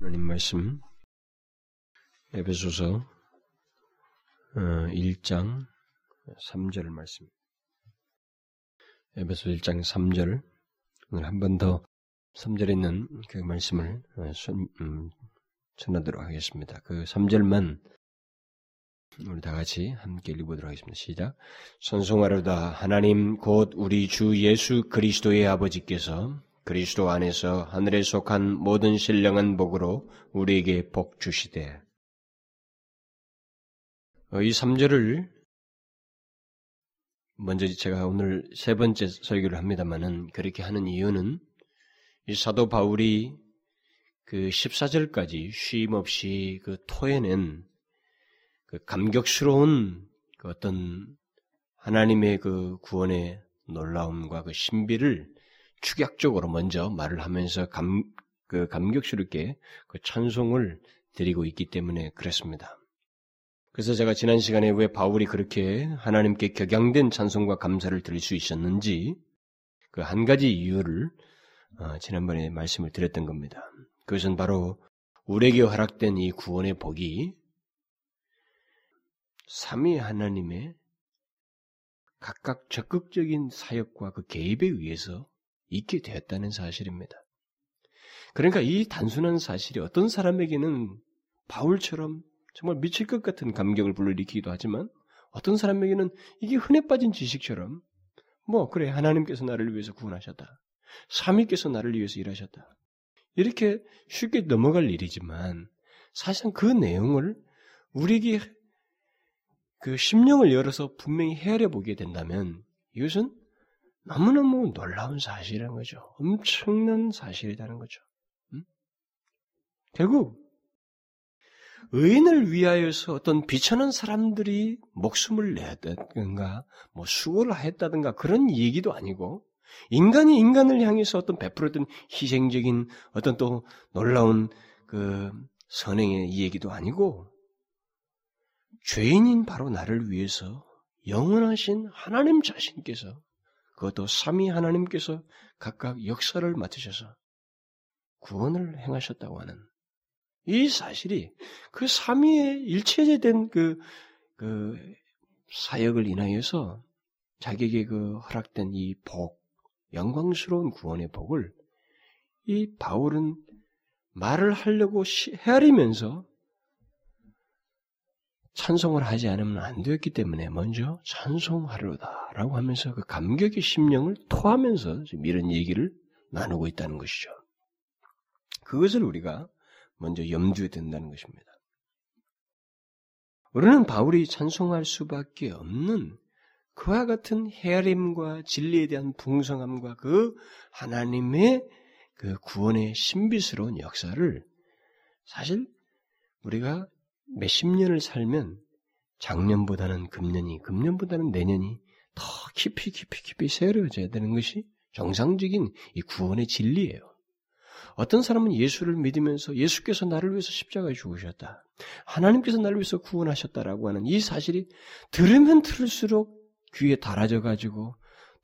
하나님 말씀 에베소서 1장 3절 말씀 에베소 1장 3절 오늘 한 번 더 3절에 있는 그 말씀을 음, 전하도록 하겠습니다. 그 3절만 우리 다 같이 함께 읽어보도록 하겠습니다. 시작. 선송하려다 하나님 곧 우리 주 예수 그리스도의 아버지께서 그리스도 안에서 하늘에 속한 모든 신령한 복으로 우리에게 복 주시되. 어, 이 3절을 먼저 제가 오늘 세 번째 설교를 합니다만은 그렇게 하는 이유는 이 사도 바울이 그 14절까지 쉼 없이 그 토해낸 그 감격스러운 그 어떤 하나님의 그 구원의 놀라움과 그 신비를 축약적으로 먼저 말을 하면서 감, 그 감격스럽게 그 찬송을 드리고 있기 때문에 그랬습니다. 그래서 제가 지난 시간에 왜 바울이 그렇게 하나님께 격양된 찬송과 감사를 드릴 수 있었는지 그 한 가지 이유를 어, 지난번에 말씀을 드렸던 겁니다. 그것은 바로 우리에게 허락된 이 구원의 복이 삼위 하나님의 각각 적극적인 사역과 그 개입에 의해서 있게 되었다는 사실입니다. 그러니까 이 단순한 사실이 어떤 사람에게는 바울처럼 정말 미칠 것 같은 감격을 불러일으키기도 하지만 어떤 사람에게는 이게 흔해 빠진 지식처럼 뭐 그래 하나님께서 나를 위해서 구원하셨다. 삼위께서 나를 위해서 일하셨다. 이렇게 쉽게 넘어갈 일이지만 사실상 그 내용을 우리에게 그 심령을 열어서 분명히 헤아려 보게 된다면 이것은 너무너무 놀라운 사실이라는 거죠. 엄청난 사실이라는 거죠. 음? 결국 의인을 위하여서 어떤 비천한 사람들이 목숨을 내었다든가 뭐 수고를 했다든가 그런 얘기도 아니고 인간이 인간을 향해서 어떤 베풀었던 희생적인 어떤 또 놀라운 그 선행의 얘기도 아니고 죄인인 바로 나를 위해서 영원하신 하나님 자신께서 그것도 삼위 하나님께서 각각 역사를 맡으셔서 구원을 행하셨다고 하는 이 사실이 그 삼위의 일체된 그, 그 사역을 인하여서 자기에게 그 허락된 이 복, 영광스러운 구원의 복을 이 바울은 말을 하려고 헤아리면서 찬송을 하지 않으면 안 되었기 때문에 먼저 찬송하려다라고 하면서 그 감격의 심령을 토하면서 지금 이런 얘기를 나누고 있다는 것이죠. 그것을 우리가 먼저 염두에 둔다는 것입니다. 우리는 바울이 찬송할 수밖에 없는 그와 같은 헤아림과 진리에 대한 풍성함과 그 하나님의 그 구원의 신비스러운 역사를 사실 우리가 몇십 년을 살면 작년보다는 금년이, 금년보다는 내년이 더 깊이 깊이 깊이 새어져야 되는 것이 정상적인 이 구원의 진리예요. 어떤 사람은 예수를 믿으면서 예수께서 나를 위해서 십자가에 죽으셨다. 하나님께서 나를 위해서 구원하셨다라고 하는 이 사실이 들으면 들을수록 귀에 달아져 가지고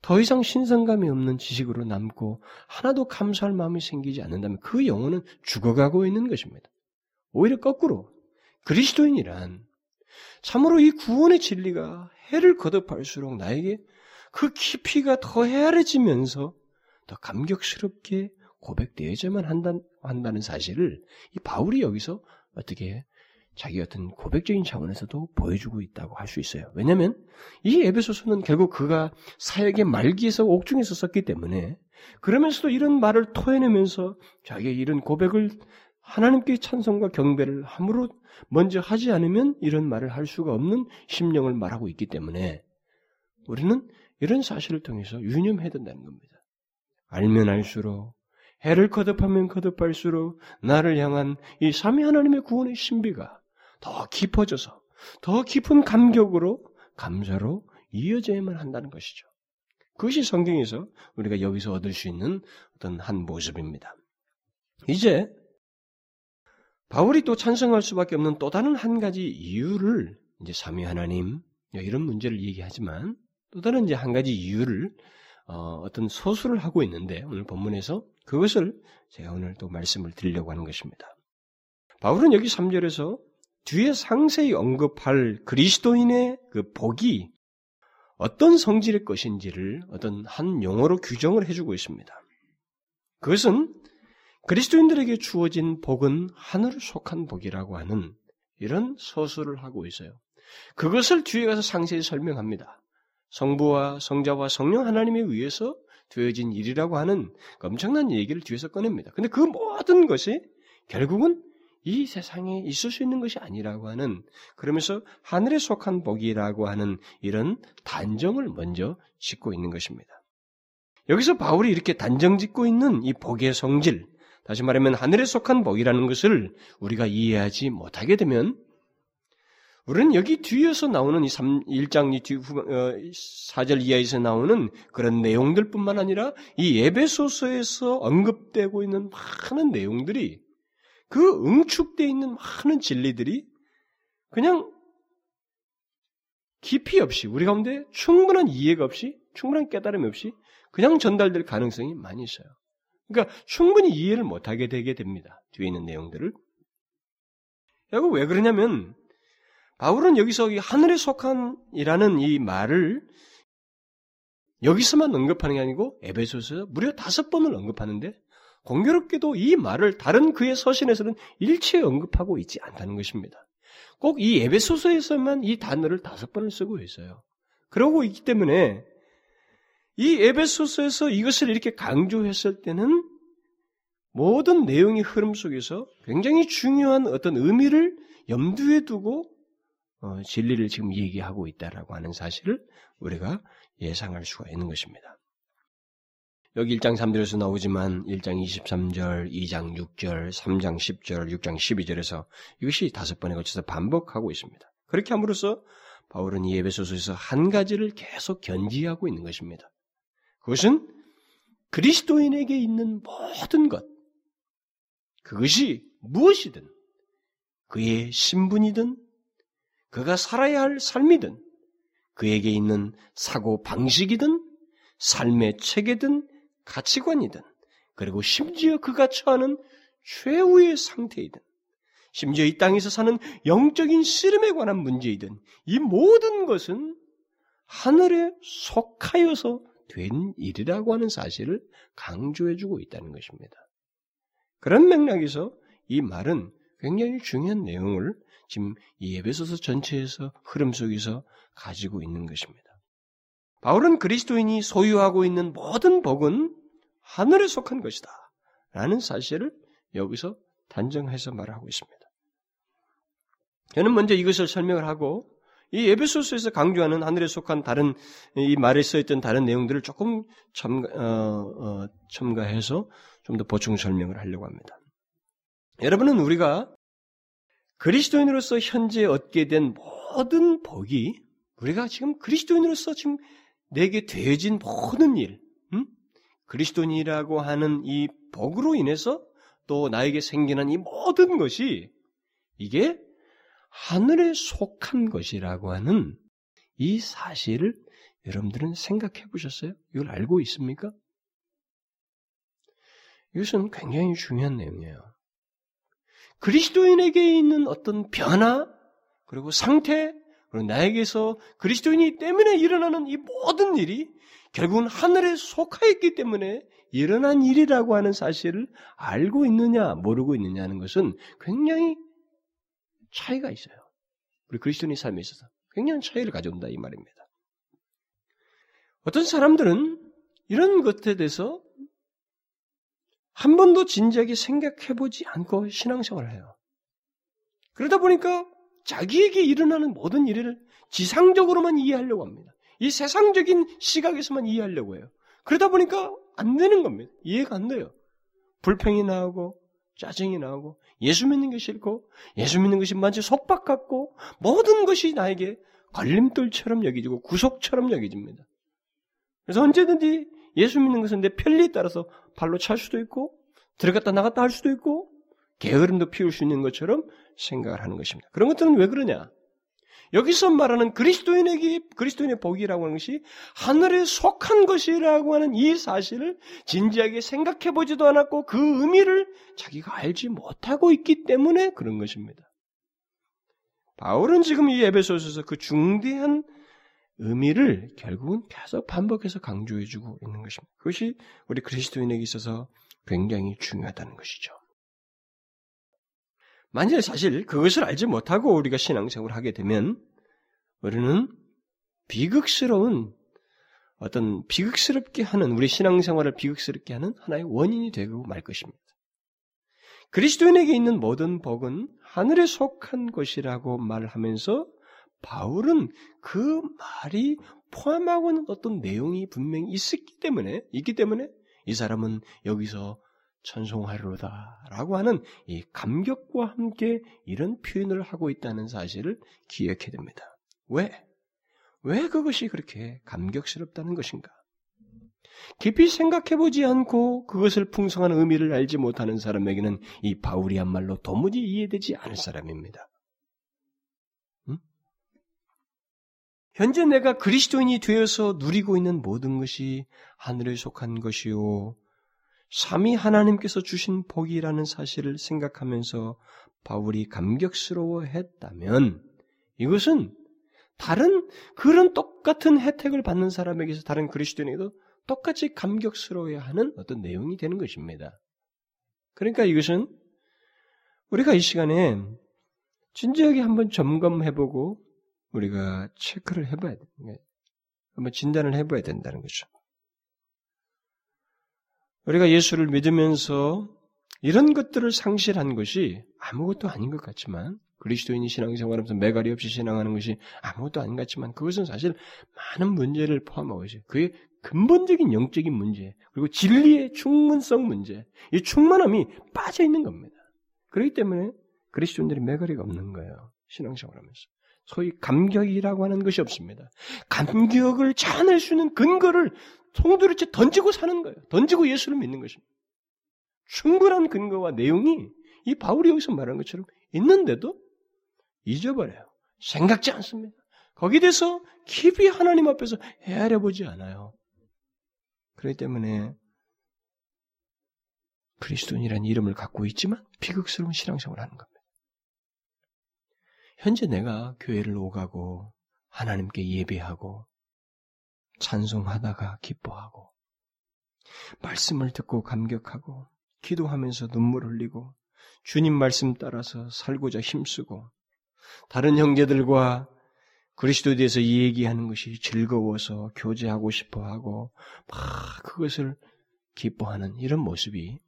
더 이상 신선감이 없는 지식으로 남고 하나도 감사할 마음이 생기지 않는다면 그 영혼은 죽어가고 있는 것입니다. 오히려 거꾸로 그리스도인이란 참으로 이 구원의 진리가 해를 거듭할수록 나에게 그 깊이가 더 헤아려지면서 더 감격스럽게 고백되어야만 한다, 한다는 사실을 이 바울이 여기서 어떻게 자기 어떤 고백적인 차원에서도 보여주고 있다고 할 수 있어요. 왜냐하면 이 에베소서는 결국 그가 사역의 말기에서 옥중에서 썼기 때문에 그러면서도 이런 말을 토해내면서 자기의 이런 고백을 하나님께 찬송과 경배를 함으로 먼저 하지 않으면 이런 말을 할 수가 없는 심령을 말하고 있기 때문에 우리는 이런 사실을 통해서 유념해야 된다는 겁니다. 알면 알수록 해를 거듭하면 거듭할수록 나를 향한 이 삼위 하나님의 구원의 신비가 더 깊어져서 더 깊은 감격으로 감사로 이어져야만 한다는 것이죠. 그것이 성경에서 우리가 여기서 얻을 수 있는 어떤 한 모습입니다. 이제 바울이 또 찬성할 수밖에 없는 또 다른 한 가지 이유를 이제 삼위 하나님 이런 문제를 얘기하지만 또 다른 이제 한 가지 이유를 어, 떤 소수를 하고 있는데 오늘 본문에서 그것을 제가 오늘 또 말씀을 드리려고 하는 것입니다. 바울은 여기 3절에서 뒤에 상세히 언급할 그리스도인의 그 복이 어떤 성질의 것인지를 어떤 한 용어로 규정을 해주고 있습니다. 그것은 그리스도인들에게 주어진 복은 하늘을 속한 복이라고 하는 이런 서술을 하고 있어요. 그것을 뒤에 가서 상세히 설명합니다. 성부와 성자와 성령 하나님에 의해서 되어진 일이라고 하는 엄청난 얘기를 뒤에서 꺼냅니다. 근데 그 모든 것이 결국은 이 세상에 있을 수 있는 것이 아니라고 하는 그러면서 하늘에 속한 복이라고 하는 이런 단정을 먼저 짓고 있는 것입니다. 여기서 바울이 이렇게 단정 짓고 있는 이 복의 성질, 다시 말하면 하늘에 속한 복이라는 것을 우리가 이해하지 못하게 되면 우리는 여기 뒤에서 나오는 이 3, 1장 이 뒤, 후, 어, 4절 이하에서 나오는 그런 내용들 뿐만 아니라 이 예배소서에서 언급되고 있는 많은 내용들이 그 응축되어 있는 많은 진리들이 그냥 깊이 없이 우리 가운데 충분한 이해가 없이 충분한 깨달음 없이 그냥 전달될 가능성이 많이 있어요. 그러니까 충분히 이해를 못하게 되게 됩니다. 뒤에 있는 내용들을. 이거 왜 그러냐면 바울은 여기서 이 하늘에 속한이라는 이 말을 여기서만 언급하는 게 아니고 에베소서 무려 다섯 번을 언급하는데 공교롭게도 이 말을 다른 그의 서신에서는 일체 언급하고 있지 않다는 것입니다. 꼭 이 에베소서에서만 이 단어를 다섯 번을 쓰고 있어요. 그러고 있기 때문에 이 에베소서에서 이것을 이렇게 강조했을 때는 모든 내용의 흐름 속에서 굉장히 중요한 어떤 의미를 염두에 두고 어, 진리를 지금 얘기하고 있다라고 하는 사실을 우리가 예상할 수가 있는 것입니다. 여기 1장 3절에서 나오지만 1장 23절, 2장 6절, 3장 10절, 6장 12절에서 이것이 다섯 번에 걸쳐서 반복하고 있습니다. 그렇게 함으로써 바울은 이 예배소서에서 한 가지를 계속 견지하고 있는 것입니다. 그것은 그리스도인에게 있는 모든 것, 그것이 무엇이든, 그의 신분이든, 그가 살아야 할 삶이든 그에게 있는 사고 방식이든 삶의 체계든 가치관이든 그리고 심지어 그가 처하는 최후의 상태이든 심지어 이 땅에서 사는 영적인 씨름에 관한 문제이든 이 모든 것은 하늘에 속하여서 된 일이라고 하는 사실을 강조해주고 있다는 것입니다. 그런 맥락에서 이 말은 굉장히 중요한 내용을 지금 이 예배소서 전체에서 흐름 속에서 가지고 있는 것입니다. 바울은 그리스도인이 소유하고 있는 모든 복은 하늘에 속한 것이다. 라는 사실을 여기서 단정해서 말하고 있습니다. 저는 먼저 이것을 설명을 하고 이 에베소서에서 강조하는 하늘에 속한 다른 이 말에 써 있던 다른 내용들을 조금 첨가, 어, 어, 첨가해서 좀 더 보충 설명을 하려고 합니다. 여러분은 우리가 그리스도인으로서 현재 얻게 된 모든 복이 우리가 지금 그리스도인으로서 지금 내게 되어진 모든 일, 음? 그리스도인이라고 하는 이 복으로 인해서 또 나에게 생기는 이 모든 것이 이게 하늘에 속한 것이라고 하는 이 사실을 여러분들은 생각해 보셨어요? 이걸 알고 있습니까? 이것은 굉장히 중요한 내용이에요. 그리스도인에게 있는 어떤 변화, 그리고 상태, 그리고 나에게서 그리스도인이 때문에 일어나는 이 모든 일이 결국은 하늘에 속하였기 때문에 일어난 일이라고 하는 사실을 알고 있느냐, 모르고 있느냐는 것은 굉장히 차이가 있어요. 우리 그리스도인의 삶에 있어서 굉장한 차이를 가져온다 이 말입니다. 어떤 사람들은 이런 것에 대해서 한 번도 진지하게 생각해 보지 않고 신앙생활을 해요. 그러다 보니까 자기에게 일어나는 모든 일을 지상적으로만 이해하려고 합니다. 이 세상적인 시각에서만 이해하려고 해요. 그러다 보니까 안 되는 겁니다. 이해가 안 돼요. 불평이 나오고 짜증이 나오고 예수 믿는 게 싫고 예수 믿는 것이 마치 속박 같고 모든 것이 나에게 걸림돌처럼 여기지고 구속처럼 여기집니다. 그래서 언제든지 예수 믿는 것은 내 편리에 따라서 발로 찰 수도 있고 들어갔다 나갔다 할 수도 있고 게으름도 피울 수 있는 것처럼 생각을 하는 것입니다. 그런 것들은 왜 그러냐? 여기서 말하는 그리스도인에게 그리스도인의 복이라고 하는 것이 하늘에 속한 것이라고 하는 이 사실을 진지하게 생각해 보지도 않았고 그 의미를 자기가 알지 못하고 있기 때문에 그런 것입니다. 바울은 지금 이 에베소서에서 그 중대한 의미를 결국은 계속 반복해서 강조해주고 있는 것입니다. 그것이 우리 그리스도인에게 있어서 굉장히 중요하다는 것이죠. 만일 사실 그것을 알지 못하고 우리가 신앙생활을 하게 되면 우리는 비극스러운 어떤 비극스럽게 하는 우리 신앙생활을 비극스럽게 하는 하나의 원인이 되고 말 것입니다. 그리스도인에게 있는 모든 복은 하늘에 속한 것이라고 말하면서 바울은 그 말이 포함하고 있는 어떤 내용이 분명히 있었기 때문에 있기 때문에 이 사람은 여기서 천송하리로다 라고 하는 이 감격과 함께 이런 표현을 하고 있다는 사실을 기억해야 됩니다. 왜? 왜 그것이 그렇게 감격스럽다는 것인가? 깊이 생각해보지 않고 그것을 풍성한 의미를 알지 못하는 사람에게는 이 바울이한말로 도무지 이해되지 않을 사람입니다. 응? 현재 내가 그리스도인이 되어서 누리고 있는 모든 것이 하늘에 속한 것이요. 삼위 하나님께서 주신 복이라는 사실을 생각하면서 바울이 감격스러워 했다면 이것은 다른 그런 똑같은 혜택을 받는 사람에게서 다른 그리스도인에게도 똑같이 감격스러워야 하는 어떤 내용이 되는 것입니다. 그러니까 이것은 우리가 이 시간에 진지하게 한번 점검해보고 우리가 체크를 해봐야 돼. 한번 진단을 해봐야 된다는 거죠. 우리가 예수를 믿으면서 이런 것들을 상실한 것이 아무것도 아닌 것 같지만 그리스도인이 신앙생활하면서 매가리 없이 신앙하는 것이 아무것도 아닌 것 같지만 그것은 사실 많은 문제를 포함하고 있어요. 그의 근본적인 영적인 문제 그리고 진리의 충분성 문제 이 충만함이 빠져 있는 겁니다. 그렇기 때문에 그리스도인들이 매가리가 없는 거예요. 신앙생활하면서 소위 감격이라고 하는 것이 없습니다. 감격을 찾아낼 수 있는 근거를 송두리째 던지고 사는 거예요. 던지고 예수를 믿는 것입니다. 충분한 근거와 내용이 이 바울이 여기서 말하는 것처럼 있는데도 잊어버려요. 생각지 않습니다. 거기에 대해서 깊이 하나님 앞에서 헤아려 보지 않아요. 그렇기 때문에 그리스도인이라는 이름을 갖고 있지만 비극스러운 신앙생활을 하는 겁니다. 현재 내가 교회를 오가고 하나님께 예배하고 찬송하다가 기뻐하고 말씀을 듣고 감격하고 기도하면서 눈물 흘리고 주님 말씀 따라서 살고자 힘쓰고 다른 형제들과 그리스도에 대해서 얘기하는 것이 즐거워서 교제하고 싶어 하고 막 그것을 기뻐하는 이런 모습이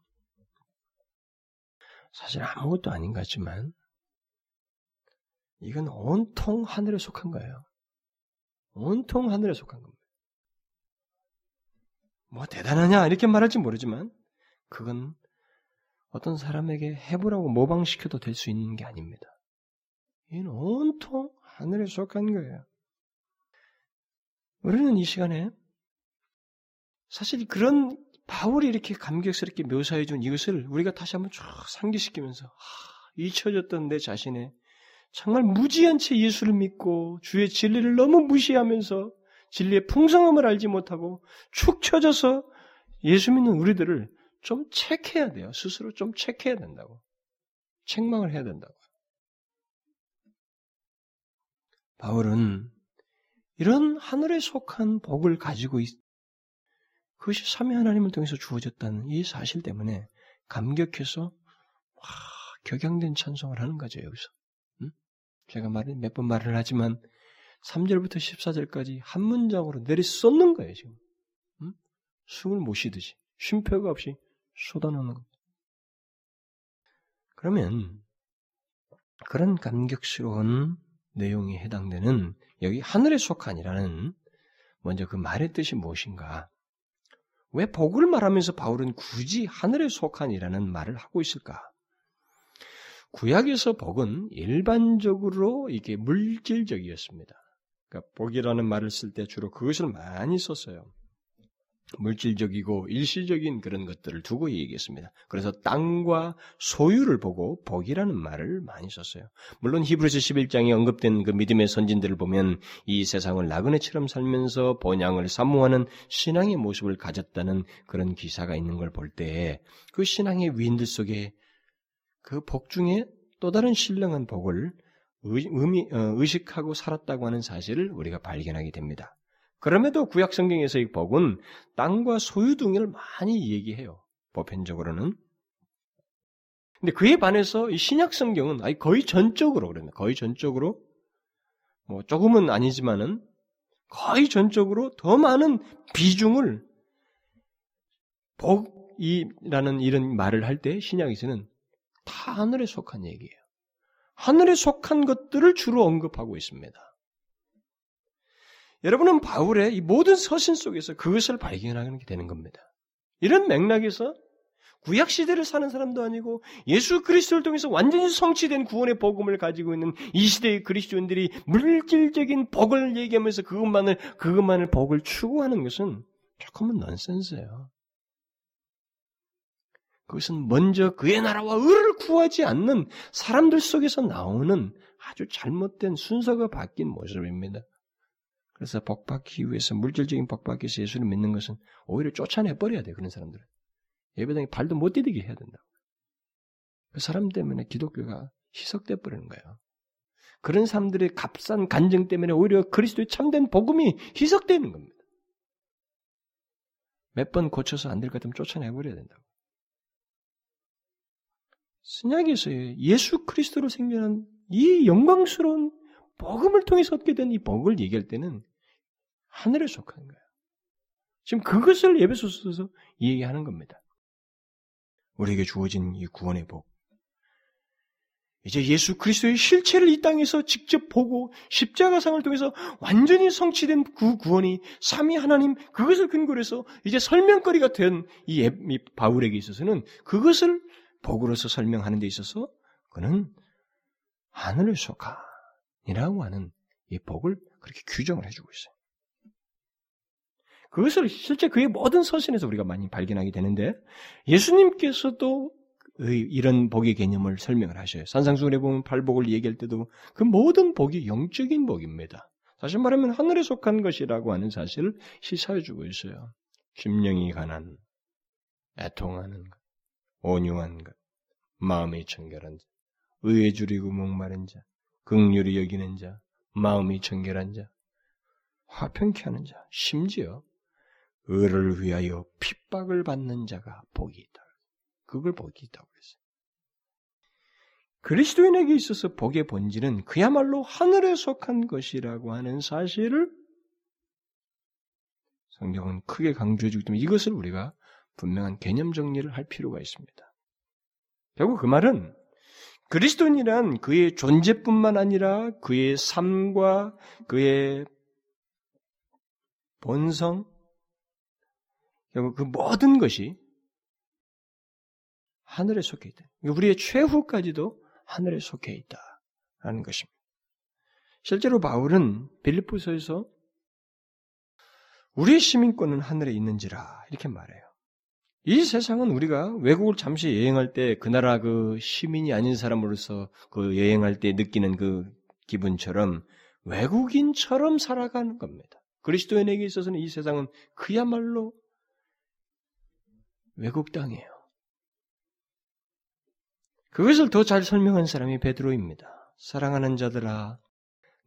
사실 아무것도 아닌 것 같지만 이건 온통 하늘에 속한 거예요. 온통 하늘에 속한 겁니다. 뭐 대단하냐 이렇게 말할지 모르지만 그건 어떤 사람에게 해보라고 모방시켜도 될 수 있는 게 아닙니다. 이는 온통 하늘에 속한 거예요. 우리는 이 시간에 사실 그런 바울이 이렇게 감격스럽게 묘사해 준 이것을 우리가 다시 한번 쭉 상기시키면서 하, 잊혀졌던 내 자신의 정말 무지한 채 예수를 믿고 주의 진리를 너무 무시하면서 진리의 풍성함을 알지 못하고 축 처져서 예수 믿는 우리들을 좀 체크해야 돼요. 스스로 좀 체크해야 된다고. 책망을 해야 된다고. 바울은 이런 하늘에 속한 복을 가지고 있, 그것이 삼위 하나님을 통해서 주어졌다는 이 사실 때문에 감격해서 와, 격양된 찬송을 하는 거죠, 여기서. 응? 제가 말을 몇 번 말을 하지만 3절부터 14절까지 한 문장으로 내리 쏟는 거예요, 지금. 응? 숨을 못 쉬듯이. 쉼표가 없이 쏟아놓는 겁니다. 그러면 그런 감격스러운 내용에 해당되는 여기 하늘의 속한이라는 먼저 그 말의 뜻이 무엇인가? 왜 복을 말하면서 바울은 굳이 하늘의 속한이라는 말을 하고 있을까? 구약에서 복은 일반적으로 이게 물질적이었습니다. 그러니까 복이라는 말을 쓸 때 주로 그것을 많이 썼어요. 물질적이고 일시적인 그런 것들을 두고 얘기했습니다. 그래서 땅과 소유를 보고 복이라는 말을 많이 썼어요. 물론 히브리서 11장에 언급된 그 믿음의 선진들을 보면 이 세상을 나그네처럼 살면서 번양을 사모하는 신앙의 모습을 가졌다는 그런 기사가 있는 걸 볼 때 그 신앙의 위인들 속에 그 복 중에 또 다른 신령한 복을 의미, 어, 의식하고 살았다고 하는 사실을 우리가 발견하게 됩니다. 그럼에도 구약 성경에서의 복은 땅과 소유 등을 많이 얘기해요. 보편적으로는. 근데 그에 반해서 이 신약 성경은 아니 거의 전적으로 그럽니다. 거의 전적으로 뭐 조금은 아니지만은 거의 전적으로 더 많은 비중을 복이라는 이런 말을 할 때 신약에서는 다 하늘에 속한 얘기예요. 하늘에 속한 것들을 주로 언급하고 있습니다. 여러분은 바울의 이 모든 서신 속에서 그것을 발견하게 되는 겁니다. 이런 맥락에서 구약 시대를 사는 사람도 아니고 예수 그리스도를 통해서 완전히 성취된 구원의 복음을 가지고 있는 이 시대의 그리스도인들이 물질적인 복을 얘기하면서 그것만을 그것만을 복을 추구하는 것은 조금은 넌센스예요. 그것은 먼저 그의 나라와 의를 구하지 않는 사람들 속에서 나오는 아주 잘못된 순서가 바뀐 모습입니다. 그래서 복받기 위해서 물질적인 복받기 위해서 예수를 믿는 것은 오히려 쫓아내 버려야 돼 그런 사람들은 예배당에 발도 못 디디게 해야 된다. 그 사람 때문에 기독교가 희석돼 버리는 거예요. 그런 사람들의 값싼 간증 때문에 오히려 그리스도의 참된 복음이 희석되는 겁니다. 몇 번 고쳐서 안 될 것 같으면 쫓아내 버려야 된다고. 신약에서 예수 그리스도로 생겨난 이 영광스러운 복음을 통해서 얻게 된 이 복을 얘기할 때는 하늘에 속한 거예요. 지금 그것을 예배소서에서 얘기하는 겁니다. 우리에게 주어진 이 구원의 복. 이제 예수 그리스도의 실체를 이 땅에서 직접 보고 십자가상을 통해서 완전히 성취된 그 구원이 삼위 하나님 그것을 근거로 해서 이제 설명거리가 된 이 바울에게 있어서는 그것을 복으로서 설명하는 데 있어서 그는 하늘을 속하니라고 하는 이 복을 그렇게 규정을 해주고 있어요. 그것을 실제 그의 모든 서신에서 우리가 많이 발견하게 되는데 예수님께서도 이런 복의 개념을 설명을 하셔요. 산상수훈에 보면 팔복을 얘기할 때도 그 모든 복이 영적인 복입니다. 다시 말하면 하늘에 속한 것이라고 하는 사실을 시사해 주고 있어요. 심령이 가난, 애통하는 것, 온유한 것, 마음이 청결한 자, 의에 줄이고 목마른 자, 극률이 여기는 자, 마음이 청결한 자, 화평케 하는 자, 심지어 의를 위하여 핍박을 받는 자가 복이 있다. 그걸 복이 있다고 그랬어요. 그리스도인에게 있어서 복의 본질은 그야말로 하늘에 속한 것이라고 하는 사실을 성경은 크게 강조해 주기 때문에 이것을 우리가 분명한 개념 정리를 할 필요가 있습니다. 결국 그 말은 그리스도인이란 그의 존재뿐만 아니라 그의 삶과 그의 본성, 결국 그 모든 것이 하늘에 속해 있다. 우리의 최후까지도 하늘에 속해 있다라는 것입니다. 실제로 바울은 빌립보서에서 우리의 시민권은 하늘에 있는지라 이렇게 말해요. 이 세상은 우리가 외국을 잠시 여행할 때 그 나라 그 시민이 아닌 사람으로서 그 여행할 때 느끼는 그 기분처럼 외국인처럼 살아가는 겁니다. 그리스도인에게 있어서는 이 세상은 그야말로 외국 땅이에요. 그것을 더 잘 설명한 사람이 베드로입니다. 사랑하는 자들아,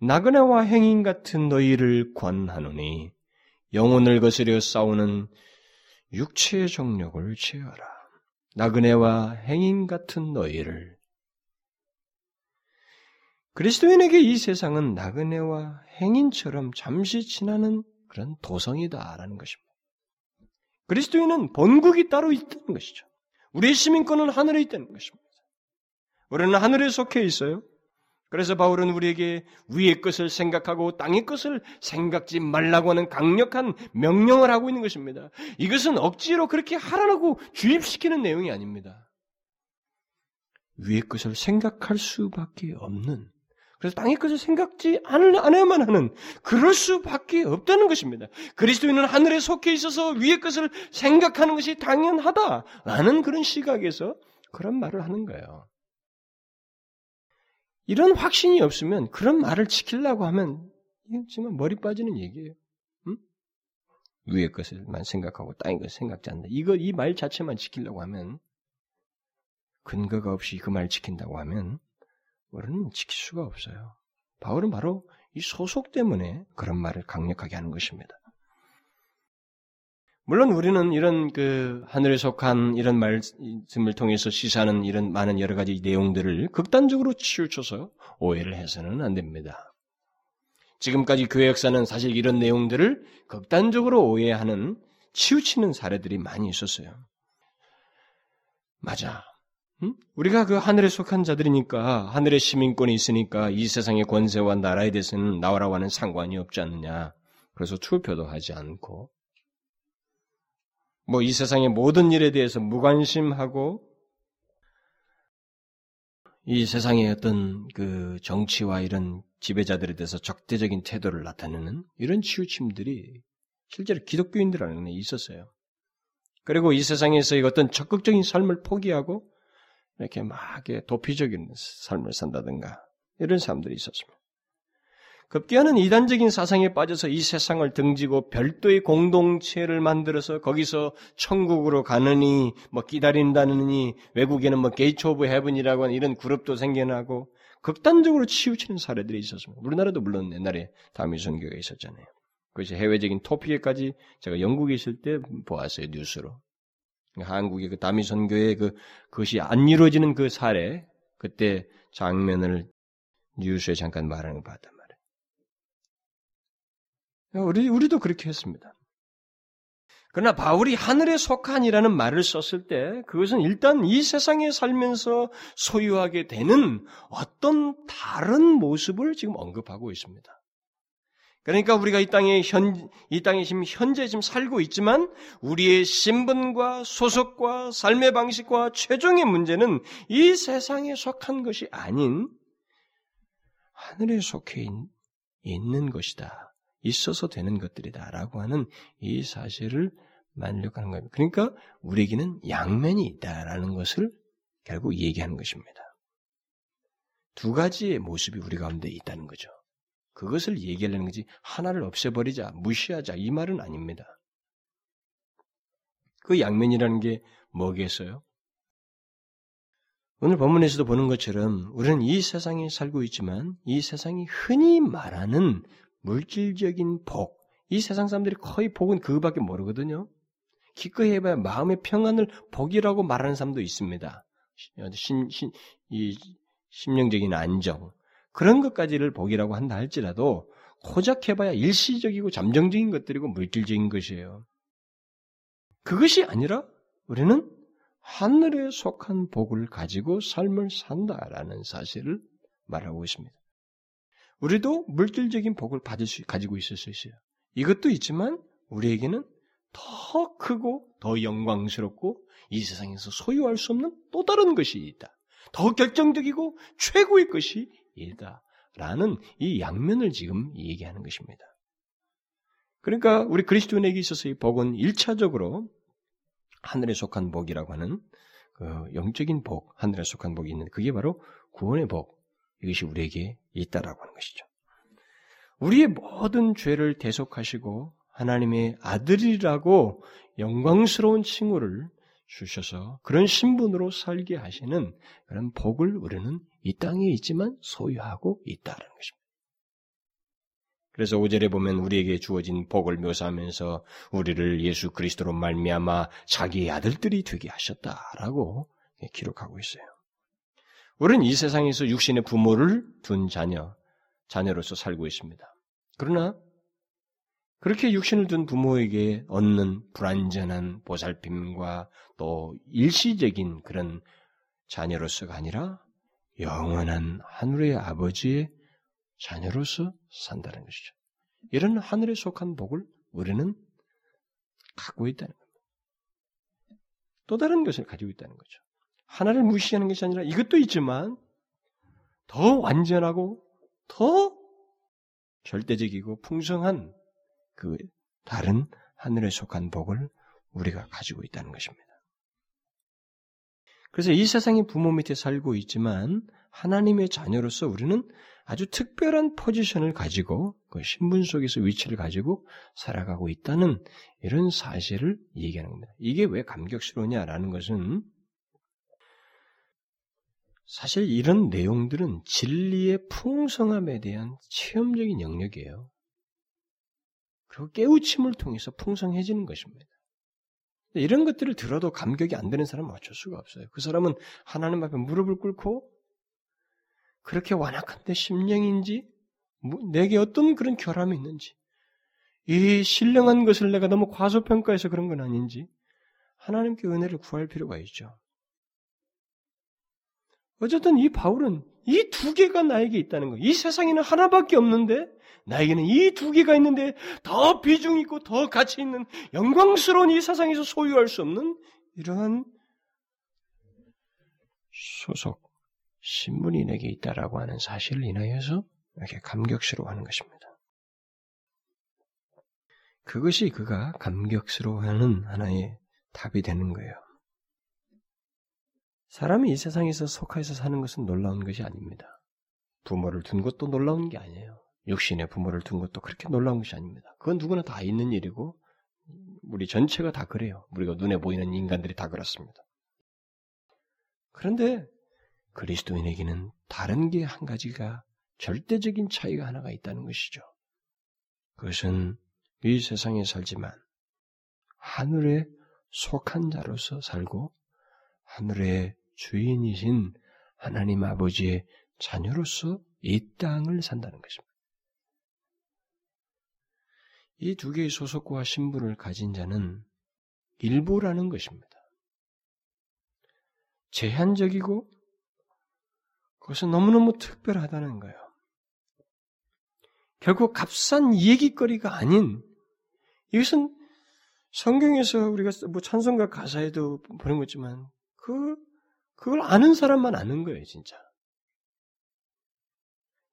나그네와 행인 같은 너희를 권하노니 영혼을 거스려 싸우는 육체의 정력을 취하라. 나그네와 행인 같은 너희를 그리스도인에게 이 세상은 나그네와 행인처럼 잠시 지나는 그런 도성이다라는 것입니다. 그리스도인은 본국이 따로 있다는 것이죠. 우리의 시민권은 하늘에 있다는 것입니다. 우리는 하늘에 속해 있어요. 그래서 바울은 우리에게 위의 것을 생각하고 땅의 것을 생각지 말라고 하는 강력한 명령을 하고 있는 것입니다. 이것은 억지로 그렇게 하라고 주입시키는 내용이 아닙니다. 위의 것을 생각할 수밖에 없는 그래서 땅의 것을 생각지 않아야만 하는 그럴 수밖에 없다는 것입니다. 그리스도인은 하늘에 속해 있어서 위의 것을 생각하는 것이 당연하다라는 그런 시각에서 그런 말을 하는 거예요. 이런 확신이 없으면 그런 말을 지키려고 하면 이건 정말 머리 빠지는 얘기예요. 응? 위의 것을만 생각하고 땅의 것을 생각지 않는다. 이거 이 말 자체만 지키려고 하면 근거가 없이 그 말 지킨다고 하면 우리는 지킬 수가 없어요. 바울은 바로 이 소속 때문에 그런 말을 강력하게 하는 것입니다. 물론 우리는 이런 그 하늘에 속한 이런 말씀을 통해서 시사하는 이런 많은 여러 가지 내용들을 극단적으로 치우쳐서 오해를 해서는 안 됩니다. 지금까지 교회 역사는 사실 이런 내용들을 극단적으로 오해하는 치우치는 사례들이 많이 있었어요. 맞아. 응? 우리가 그 하늘에 속한 자들이니까 하늘의 시민권이 있으니까 이 세상의 권세와 나라에 대해서는 나와라와는 상관이 없지 않느냐. 그래서 투표도 하지 않고 뭐 이 세상의 모든 일에 대해서 무관심하고 이 세상의 어떤 그 정치와 이런 지배자들에 대해서 적대적인 태도를 나타내는 이런 치우침들이 실제로 기독교인들 안에 있었어요. 그리고 이 세상에서의 어떤 적극적인 삶을 포기하고 이렇게 막 도피적인 삶을 산다든가 이런 사람들이 있었습니다. 급기야는 이단적인 사상에 빠져서 이 세상을 등지고 별도의 공동체를 만들어서 거기서 천국으로 가느니 뭐 기다린다느니 외국에는 뭐 Gate of Heaven이라고 하는 이런 그룹도 생겨나고 극단적으로 치우치는 사례들이 있었습니다. 우리나라도 물론 옛날에 다미 선교가 있었잖아요. 그것이 해외적인 토픽에까지 제가 영국에 있을 때 보았어요 뉴스로. 한국의 그 다미 선교의 그 그것이 안 이루어지는 그 사례 그때 장면을 뉴스에 잠깐 말하는 거 말이에요. 우리 우리도 그렇게 했습니다. 그러나 바울이 하늘에 속한이라는 말을 썼을 때 그것은 일단 이 세상에 살면서 소유하게 되는 어떤 다른 모습을 지금 언급하고 있습니다. 그러니까 우리가 이 땅에 현, 이 땅에 지금 현재 지금 살고 있지만 우리의 신분과 소속과 삶의 방식과 최종의 문제는 이 세상에 속한 것이 아닌 하늘에 속해 있는 것이다. 있어서 되는 것들이다라고 하는 이 사실을 만족하는 겁니다. 그러니까 우리에게는 양면이 있다라는 것을 결국 얘기하는 것입니다. 두 가지의 모습이 우리 가운데 있다는 거죠. 그것을 얘기하려는 거지 하나를 없애버리자, 무시하자 이 말은 아닙니다. 그 양면이라는 게 뭐겠어요? 오늘 본문에서도 보는 것처럼 우리는 이 세상에 살고 있지만 이 세상이 흔히 말하는 물질적인 복, 이 세상 사람들이 거의 복은 그거밖에 모르거든요. 기꺼이 해봐야 마음의 평안을 복이라고 말하는 사람도 있습니다. 신, 신, 이 심령적인 안정, 그런 것까지를 복이라고 한다 할지라도 고작 해봐야 일시적이고 잠정적인 것들이고 물질적인 것이에요. 그것이 아니라 우리는 하늘에 속한 복을 가지고 삶을 산다라는 사실을 말하고 있습니다. 우리도 물질적인 복을 받을 수, 가지고 있을 수 있어요. 이것도 있지만 우리에게는 더 크고 더 영광스럽고 이 세상에서 소유할 수 없는 또 다른 것이 있다. 더 결정적이고 최고의 것이 있다. 라는 이 양면을 지금 얘기하는 것입니다. 그러니까 우리 그리스도인에게 있어서 이 복은 1차적으로 하늘에 속한 복이라고 하는 그 영적인 복, 하늘에 속한 복이 있는 그게 바로 구원의 복. 이것이 우리에게 있다라고 하는 것이죠. 우리의 모든 죄를 대속하시고 하나님의 아들이라고 영광스러운 칭호를 주셔서 그런 신분으로 살게 하시는 그런 복을 우리는 이 땅에 있지만 소유하고 있다는 것입니다. 그래서 5절에 보면 우리에게 주어진 복을 묘사하면서 우리를 예수 그리스도로 말미암아 자기의 아들들이 되게 하셨다라고 기록하고 있어요. 우리는 이 세상에서 육신의 부모를 둔 자녀, 자녀로서 살고 있습니다. 그러나 그렇게 육신을 둔 부모에게 얻는 불완전한 보살핌과 또 일시적인 그런 자녀로서가 아니라 영원한 하늘의 아버지의 자녀로서 산다는 것이죠. 이런 하늘에 속한 복을 우리는 갖고 있다는 겁니다. 또 다른 것을 가지고 있다는 거죠. 하나를 무시하는 것이 아니라 이것도 있지만 더 완전하고 더 절대적이고 풍성한 그 다른 하늘에 속한 복을 우리가 가지고 있다는 것입니다. 그래서 이 세상의 부모 밑에 살고 있지만 하나님의 자녀로서 우리는 아주 특별한 포지션을 가지고 그 신분 속에서 위치를 가지고 살아가고 있다는 이런 사실을 얘기하는 겁니다. 이게 왜 감격스러우냐라는 것은 사실 이런 내용들은 진리의 풍성함에 대한 체험적인 영역이에요. 그리고 깨우침을 통해서 풍성해지는 것입니다. 이런 것들을 들어도 감격이 안 되는 사람은 어쩔 수가 없어요. 그 사람은 하나님 앞에 무릎을 꿇고 그렇게 완악한 내 심령인지 내게 어떤 그런 결함이 있는지 이 신령한 것을 내가 너무 과소평가해서 그런 건 아닌지 하나님께 은혜를 구할 필요가 있죠. 어쨌든 이 바울은 이 두 개가 나에게 있다는 거예요. 이 세상에는 하나밖에 없는데 나에게는 이 두 개가 있는데 더 비중 있고 더 가치 있는 영광스러운 이 세상에서 소유할 수 없는 이러한 소속 신분이 내게 있다라고 하는 사실을 인하여서 이렇게 감격스러워하는 것입니다. 그것이 그가 감격스러워하는 하나의 답이 되는 거예요. 사람이 이 세상에서 속하여서 사는 것은 놀라운 것이 아닙니다. 부모를 둔 것도 놀라운 게 아니에요. 육신의 부모를 둔 것도 그렇게 놀라운 것이 아닙니다. 그건 누구나 다 있는 일이고, 우리 전체가 다 그래요. 우리가 눈에 보이는 인간들이 다 그렇습니다. 그런데 그리스도인에게는 다른 게 한 가지가 절대적인 차이가 하나가 있다는 것이죠. 그것은 이 세상에 살지만 하늘에 속한 자로서 살고 하늘의 주인이신 하나님 아버지의 자녀로서 이 땅을 산다는 것입니다. 이 두 개의 소속과 신분을 가진 자는 일부라는 것입니다. 제한적이고 그것은 너무너무 특별하다는 거예요. 결국 값싼 얘기거리가 아닌 이것은 성경에서 우리가 뭐 찬송가 가사에도 보는 거지만 그, 그걸 아는 사람만 아는 거예요, 진짜.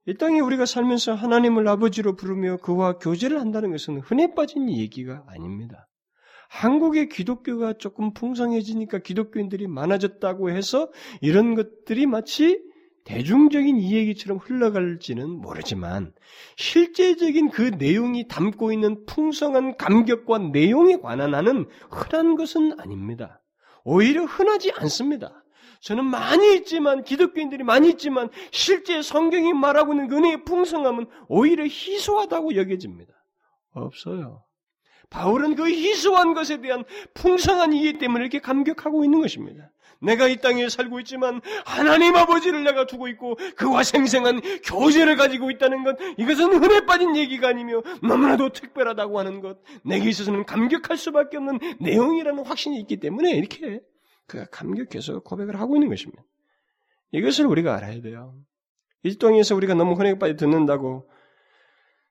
이 땅에 우리가 살면서 하나님을 아버지로 부르며 그와 교제를 한다는 것은 흔해 빠진 얘기가 아닙니다. 한국의 기독교가 조금 풍성해지니까 기독교인들이 많아졌다고 해서 이런 것들이 마치 대중적인 이야기처럼 흘러갈지는 모르지만 실제적인 그 내용이 담고 있는 풍성한 감격과 내용에 관한 하는 흔한 것은 아닙니다. 오히려 흔하지 않습니다. 저는 많이 있지만 기독교인들이 많이 있지만 실제 성경이 말하고 있는 은혜의 풍성함은 오히려 희소하다고 여겨집니다. 없어요. 바울은 그 희소한 것에 대한 풍성한 이해 때문에 이렇게 감격하고 있는 것입니다. 내가 이 땅에 살고 있지만 하나님 아버지를 내가 두고 있고 그와 생생한 교제를 가지고 있다는 것 이것은 흔해 빠진 얘기가 아니며 너무나도 특별하다고 하는 것 내게 있어서는 감격할 수밖에 없는 내용이라는 확신이 있기 때문에 이렇게 그가 감격해서 고백을 하고 있는 것입니다. 이것을 우리가 알아야 돼요. 일동에서 우리가 너무 흔하게 빠져 듣는다고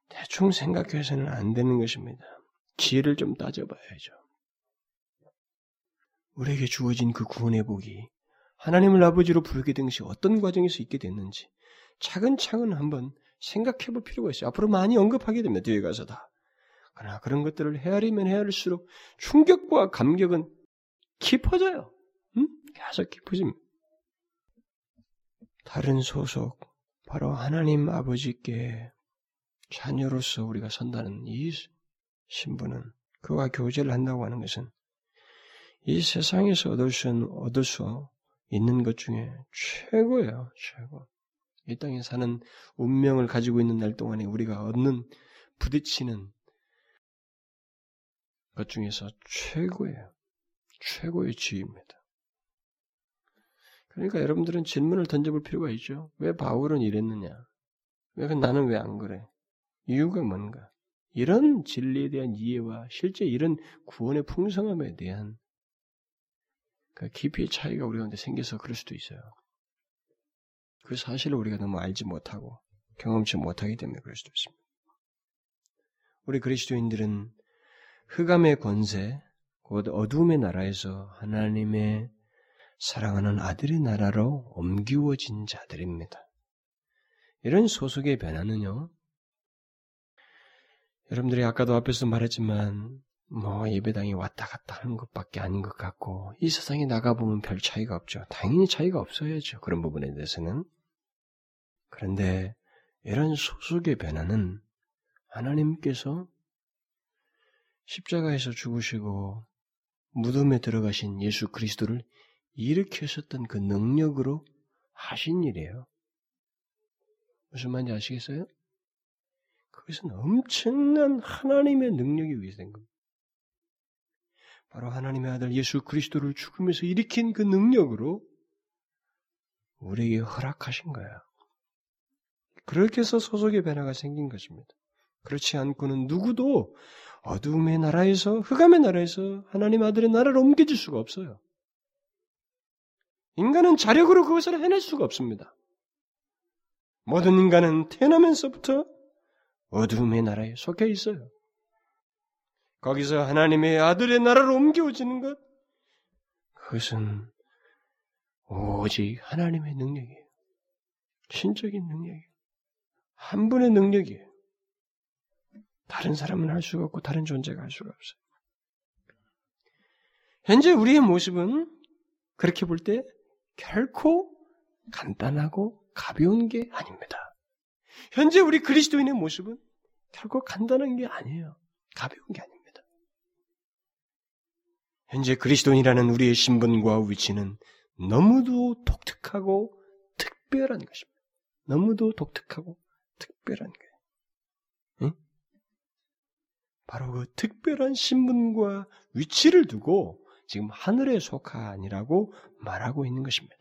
대충 생각해서는 안 되는 것입니다. 지혜를 좀 따져봐야죠. 우리에게 주어진 그 구원의 복이 하나님을 아버지로 부르게 된 것이 어떤 과정에서 있게 됐는지 차근차근 한번 생각해 볼 필요가 있어요. 앞으로 많이 언급하게 됩니다. 뒤에 가서 다. 그러나 그런 것들을 헤아리면 헤아릴수록 충격과 감격은 깊어져요. 음? 계속 깊어집니다. 다른 소속, 바로 하나님 아버지께 자녀로서 우리가 선다는 이 신분은 그와 교제를 한다고 하는 것은 이 세상에서 얻을 수, 얻을 수 있는 것 중에 최고예요, 최고. 이 땅에 사는 운명을 가지고 있는 날 동안에 우리가 얻는, 부딪히는 것 중에서 최고예요. 최고의 지위입니다. 그러니까 여러분들은 질문을 던져볼 필요가 있죠. 왜 바울은 이랬느냐? 왜 나는 왜 안 그래? 이유가 뭔가? 이런 진리에 대한 이해와 실제 이런 구원의 풍성함에 대한 그 깊이의 차이가 우리 가운데 생겨서 그럴 수도 있어요. 그 사실을 우리가 너무 알지 못하고 경험치 못하기 때문에 그럴 수도 있습니다. 우리 그리스도인들은 흑암의 권세, 곧 어둠의 나라에서 하나님의 사랑하는 아들의 나라로 옮기워진 자들입니다. 이런 소속의 변화는요. 여러분들이 아까도 앞에서 말했지만 뭐 예배당에 왔다 갔다 하는 것밖에 아닌 것 같고 이 세상에 나가보면 별 차이가 없죠. 당연히 차이가 없어야죠. 그런 부분에 대해서는. 그런데 이런 소속의 변화는 하나님께서 십자가에서 죽으시고 무덤에 들어가신 예수 그리스도를 일으켰었던 그 능력으로 하신 일이에요. 무슨 말인지 아시겠어요? 그것은 엄청난 하나님의 능력이 위해서 된 겁니다. 바로 하나님의 아들 예수 그리스도를 죽으면서 일으킨 그 능력으로 우리에게 허락하신 거야. 그렇게 해서 소속의 변화가 생긴 것입니다. 그렇지 않고는 누구도 어둠의 나라에서 흑암의 나라에서 하나님 아들의 나라를 옮겨질 수가 없어요. 인간은 자력으로 그것을 해낼 수가 없습니다. 모든 인간은 태어나면서부터 어둠의 나라에 속해 있어요. 거기서 하나님의 아들의 나라로 옮겨지는 것, 그것은 오직 하나님의 능력이에요. 신적인 능력이에요. 한 분의 능력이에요. 다른 사람은 할 수가 없고 다른 존재가 할 수가 없어요. 현재 우리의 모습은 그렇게 볼 때 결코 간단하고 가벼운 게 아닙니다. 현재 우리 그리스도인의 모습은 결코 간단한 게 아니에요. 가벼운 게 아닙니다. 현재 그리스도인이라는 우리의 신분과 위치는 너무도 독특하고 특별한 것입니다. 너무도 독특하고 특별한 거예요. 응? 바로 그 특별한 신분과 위치를 두고 지금 하늘에 속하니라고 말하고 있는 것입니다.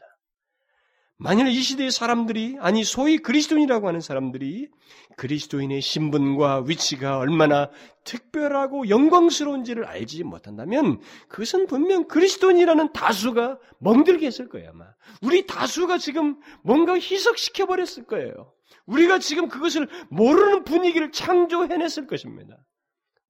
만일 이 시대의 사람들이, 아니, 소위 그리스도인이라고 하는 사람들이 그리스도인의 신분과 위치가 얼마나 특별하고 영광스러운지를 알지 못한다면 그것은 분명 그리스도인이라는 다수가 멍들게 했을 거예요, 아마. 우리 다수가 지금 뭔가 희석시켜 버렸을 거예요. 우리가 지금 그것을 모르는 분위기를 창조해냈을 것입니다.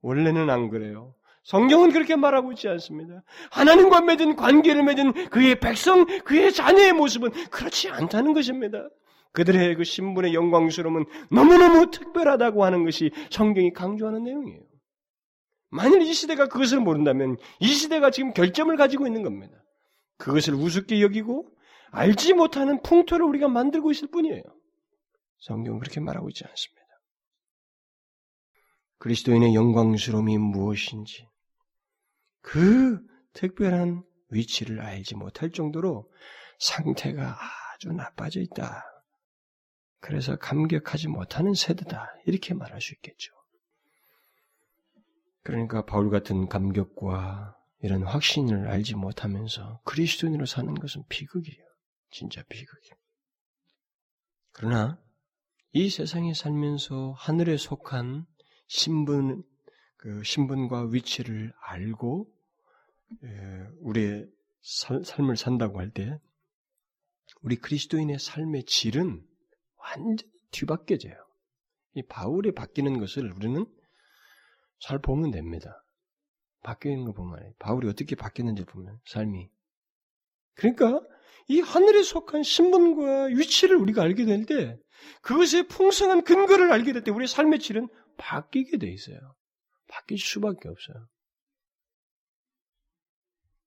원래는 안 그래요. 성경은 그렇게 말하고 있지 않습니다. 하나님과 맺은 관계를 맺은 그의 백성, 그의 자녀의 모습은 그렇지 않다는 것입니다. 그들의 그 신분의 영광스러움은 너무너무 특별하다고 하는 것이 성경이 강조하는 내용이에요. 만일 이 시대가 그것을 모른다면 이 시대가 지금 결점을 가지고 있는 겁니다. 그것을 우습게 여기고 알지 못하는 풍토를 우리가 만들고 있을 뿐이에요. 성경은 그렇게 말하고 있지 않습니다. 그리스도인의 영광스러움이 무엇인지, 그 특별한 위치를 알지 못할 정도로 상태가 아주 나빠져 있다. 그래서 감격하지 못하는 세대다. 이렇게 말할 수 있겠죠. 그러니까 바울 같은 감격과 이런 확신을 알지 못하면서 그리스도인으로 사는 것은 비극이에요. 진짜 비극이에요. 그러나 이 세상에 살면서 하늘에 속한 신분, 그 신분과 위치를 알고 예, 우리의 살, 삶을 산다고 할 때 우리 그리스도인의 삶의 질은 완전히 뒤바뀌어져요. 이 바울이 바뀌는 것을 우리는 잘 보면 됩니다. 바뀌는 거 보면 바울이 어떻게 바뀌는지 보면 삶이 그러니까 이 하늘에 속한 신분과 위치를 우리가 알게 될 때 그것의 풍성한 근거를 알게 될 때 우리의 삶의 질은 바뀌게 돼 있어요. 바뀔 수밖에 없어요.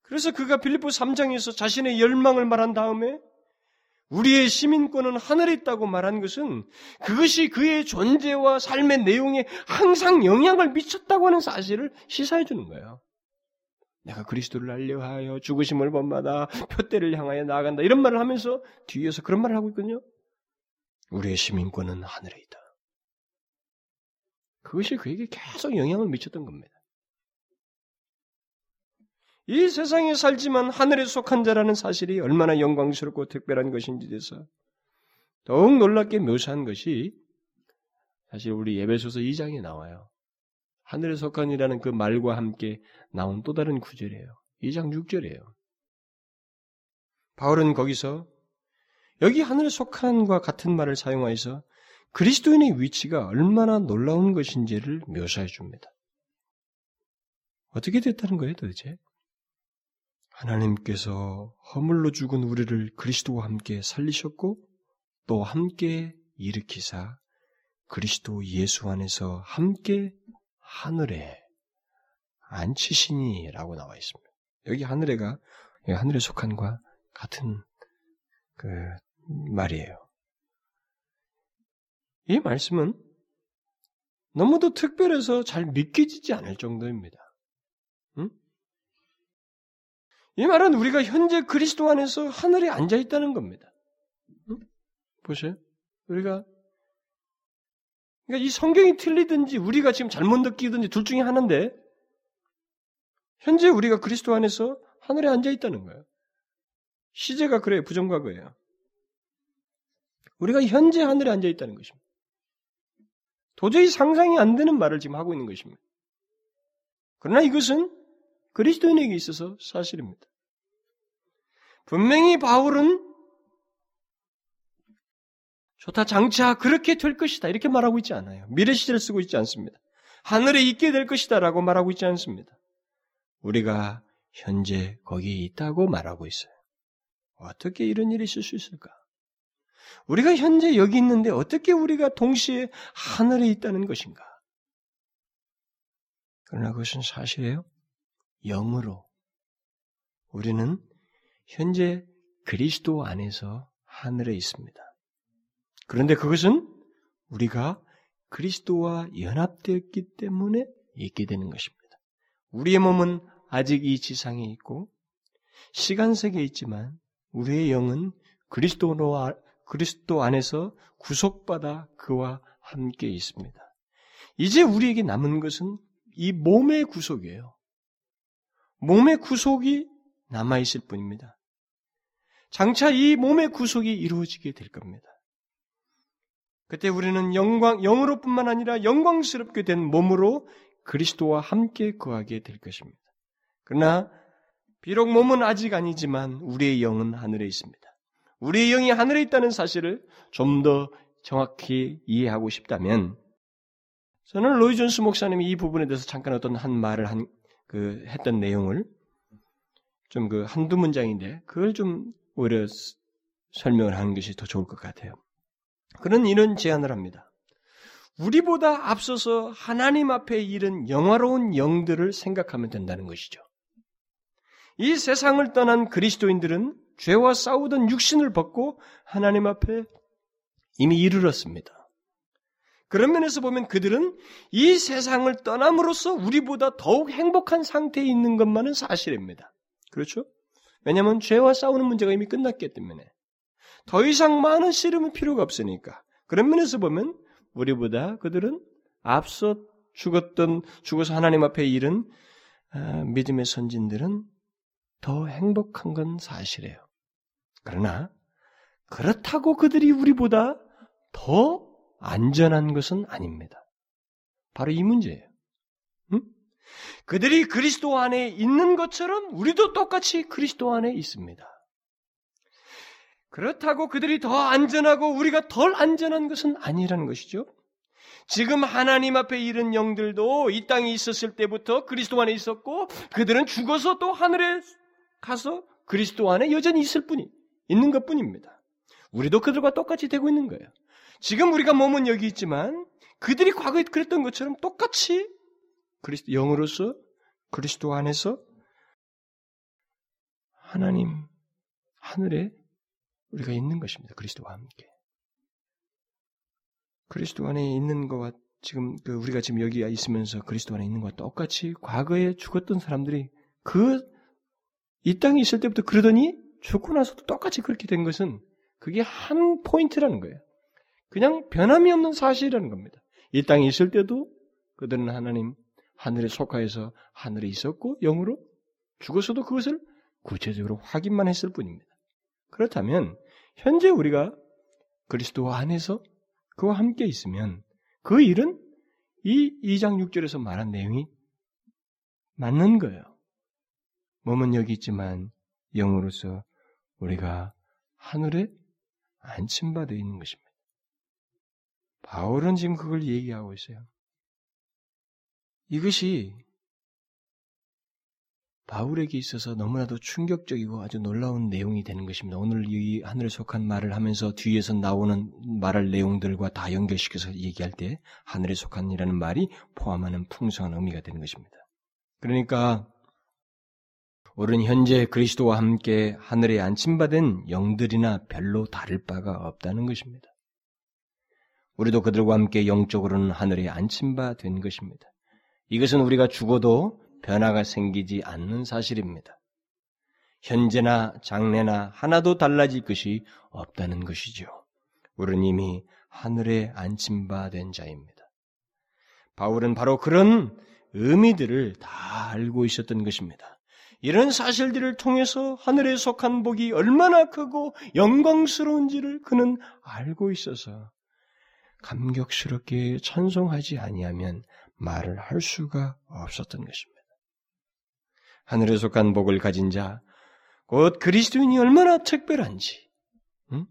그래서 그가 빌립보 3장에서 자신의 열망을 말한 다음에 우리의 시민권은 하늘에 있다고 말한 것은 그것이 그의 존재와 삶의 내용에 항상 영향을 미쳤다고 하는 사실을 시사해 주는 거예요. 내가 그리스도를 알려하여 죽으심을 본받아 표대를 향하여 나아간다. 이런 말을 하면서 뒤에서 그런 말을 하고 있거든요. 우리의 시민권은 하늘에 있다. 그것이 그에게 계속 영향을 미쳤던 겁니다. 이 세상에 살지만 하늘에 속한 자라는 사실이 얼마나 영광스럽고 특별한 것인지 대해서 더욱 놀랍게 묘사한 것이 사실 우리 예배소서 2장에 나와요. 하늘에 속한이라는 그 말과 함께 나온 또 다른 구절이에요. 2장 6절이에요. 바울은 거기서 여기 하늘에 속한과 같은 말을 사용하여서 그리스도인의 위치가 얼마나 놀라운 것인지를 묘사해 줍니다. 어떻게 됐다는 거예요, 도대체? 하나님께서 허물로 죽은 우리를 그리스도와 함께 살리셨고 또 함께 일으키사 그리스도 예수 안에서 함께 하늘에 앉히시니라고 나와 있습니다. 여기 하늘에가 하늘에 속한과 같은 그 말이에요. 이 말씀은 너무도 특별해서 잘 믿기지지 않을 정도입니다. 응? 이 말은 우리가 현재 그리스도 안에서 하늘에 앉아 있다는 겁니다. 응? 보세요. 우리가 그러니까 이 성경이 틀리든지 우리가 지금 잘못 느끼든지 둘 중에 하나인데 현재 우리가 그리스도 안에서 하늘에 앉아 있다는 거예요. 시제가 그래요. 부정과거예요. 우리가 현재 하늘에 앉아 있다는 것입니다. 도저히 상상이 안 되는 말을 지금 하고 있는 것입니다. 그러나 이것은 그리스도인에게 있어서 사실입니다. 분명히 바울은 좋다 장차 그렇게 될 것이다 이렇게 말하고 있지 않아요. 미래 시제를 쓰고 있지 않습니다. 하늘에 있게 될 것이다라고 말하고 있지 않습니다. 우리가 현재 거기에 있다고 말하고 있어요. 어떻게 이런 일이 있을 수 있을까? 우리가 현재 여기 있는데 어떻게 우리가 동시에 하늘에 있다는 것인가? 그러나 그것은 사실이에요. 영으로 우리는 현재 그리스도 안에서 하늘에 있습니다. 그런데 그것은 우리가 그리스도와 연합되었기 때문에 있게 되는 것입니다. 우리의 몸은 아직 이 지상에 있고 시간 세계에 있지만 우리의 영은 그리스도로 그리스도 안에서 구속받아 그와 함께 있습니다. 이제 우리에게 남은 것은 이 몸의 구속이에요. 몸의 구속이 남아있을 뿐입니다. 장차 이 몸의 구속이 이루어지게 될 겁니다. 그때 우리는 영광, 영으로뿐만 아니라 영광스럽게 된 몸으로 그리스도와 함께 거하게 될 것입니다. 그러나 비록 몸은 아직 아니지만 우리의 영은 하늘에 있습니다. 우리의 영이 하늘에 있다는 사실을 좀 더 정확히 이해하고 싶다면 저는 로이 존스 목사님이 이 부분에 대해서 잠깐 어떤 한 말을 한, 그, 했던 내용을 좀 그 한두 문장인데 그걸 좀 오히려 설명을 하는 것이 더 좋을 것 같아요. 그는 이런 제안을 합니다. 우리보다 앞서서 하나님 앞에 이른 영화로운 영들을 생각하면 된다는 것이죠. 이 세상을 떠난 그리스도인들은 죄와 싸우던 육신을 벗고 하나님 앞에 이미 이르렀습니다. 그런 면에서 보면 그들은 이 세상을 떠남으로써 우리보다 더욱 행복한 상태에 있는 것만은 사실입니다. 그렇죠? 왜냐하면 죄와 싸우는 문제가 이미 끝났기 때문에 더 이상 많은 씨름은 필요가 없으니까 그런 면에서 보면 우리보다 그들은 앞서 죽었던 죽어서 하나님 앞에 이른 아, 믿음의 선진들은 더 행복한 건 사실이에요. 그러나 그렇다고 그들이 우리보다 더 안전한 것은 아닙니다. 바로 이 문제예요. 응? 그들이 그리스도 안에 있는 것처럼 우리도 똑같이 그리스도 안에 있습니다. 그렇다고 그들이 더 안전하고 우리가 덜 안전한 것은 아니라는 것이죠. 지금 하나님 앞에 이른 영들도 이 땅에 있었을 때부터 그리스도 안에 있었고 그들은 죽어서 또 하늘에 가서 그리스도 안에 여전히 있을 뿐이 있는 것 뿐입니다. 우리도 그들과 똑같이 되고 있는 거예요. 지금 우리가 몸은 여기 있지만 그들이 과거에 그랬던 것처럼 똑같이 그리스도 영으로서 그리스도 안에서 하나님 하늘에 우리가 있는 것입니다. 그리스도와 함께. 그리스도 안에 있는 것과 지금 그 우리가 지금 여기 있으면서 그리스도 안에 있는 것과 똑같이 과거에 죽었던 사람들이 그 이 땅에 있을 때부터 그러더니 죽고 나서도 똑같이 그렇게 된 것은 그게 한 포인트라는 거예요. 그냥 변함이 없는 사실이라는 겁니다. 이 땅에 있을 때도 그들은 하나님 하늘에 속하여서 하늘에 있었고 영으로 죽어서도 그것을 구체적으로 확인만 했을 뿐입니다. 그렇다면 현재 우리가 그리스도 안에서 그와 함께 있으면 그 일은 이 2장 6절에서 말한 내용이 맞는 거예요. 몸은 여기 있지만 영으로서 우리가 하늘에 안침받아 있는 것입니다. 바울은 지금 그걸 얘기하고 있어요. 이것이 바울에게 있어서 너무나도 충격적이고 아주 놀라운 내용이 되는 것입니다. 오늘 이 하늘에 속한 말을 하면서 뒤에서 나오는 말할 내용들과 다 연결시켜서 얘기할 때 하늘에 속한이라는 말이 포함하는 풍성한 의미가 되는 것입니다. 그러니까 우리는 현재 그리스도와 함께 하늘에 안침받은 영들이나 별로 다를 바가 없다는 것입니다. 우리도 그들과 함께 영적으로는 하늘에 안침바 된 것입니다. 이것은 우리가 죽어도 변화가 생기지 않는 사실입니다. 현재나 장래나 하나도 달라질 것이 없다는 것이죠. 우리는 이미 하늘에 안침바 된 자입니다. 바울은 바로 그런 의미들을 다 알고 있었던 것입니다. 이런 사실들을 통해서 하늘에 속한 복이 얼마나 크고 영광스러운지를 그는 알고 있어서 감격스럽게 찬송하지 아니하면 말을 할 수가 없었던 것입니다. 하늘에 속한 복을 가진 자, 곧 그리스도인이 얼마나 특별한지, 응?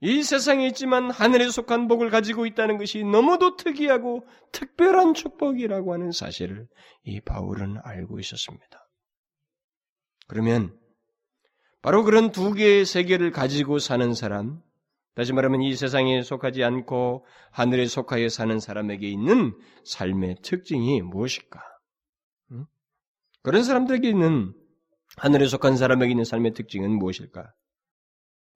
이 세상에 있지만 하늘에 속한 복을 가지고 있다는 것이 너무도 특이하고 특별한 축복이라고 하는 사실을 이 바울은 알고 있었습니다. 그러면 바로 그런 두 개의 세계를 가지고 사는 사람, 다시 말하면 이 세상에 속하지 않고 하늘에 속하여 사는 사람에게 있는 삶의 특징이 무엇일까? 그런 사람들에게 있는 하늘에 속한 사람에게 있는 삶의 특징은 무엇일까?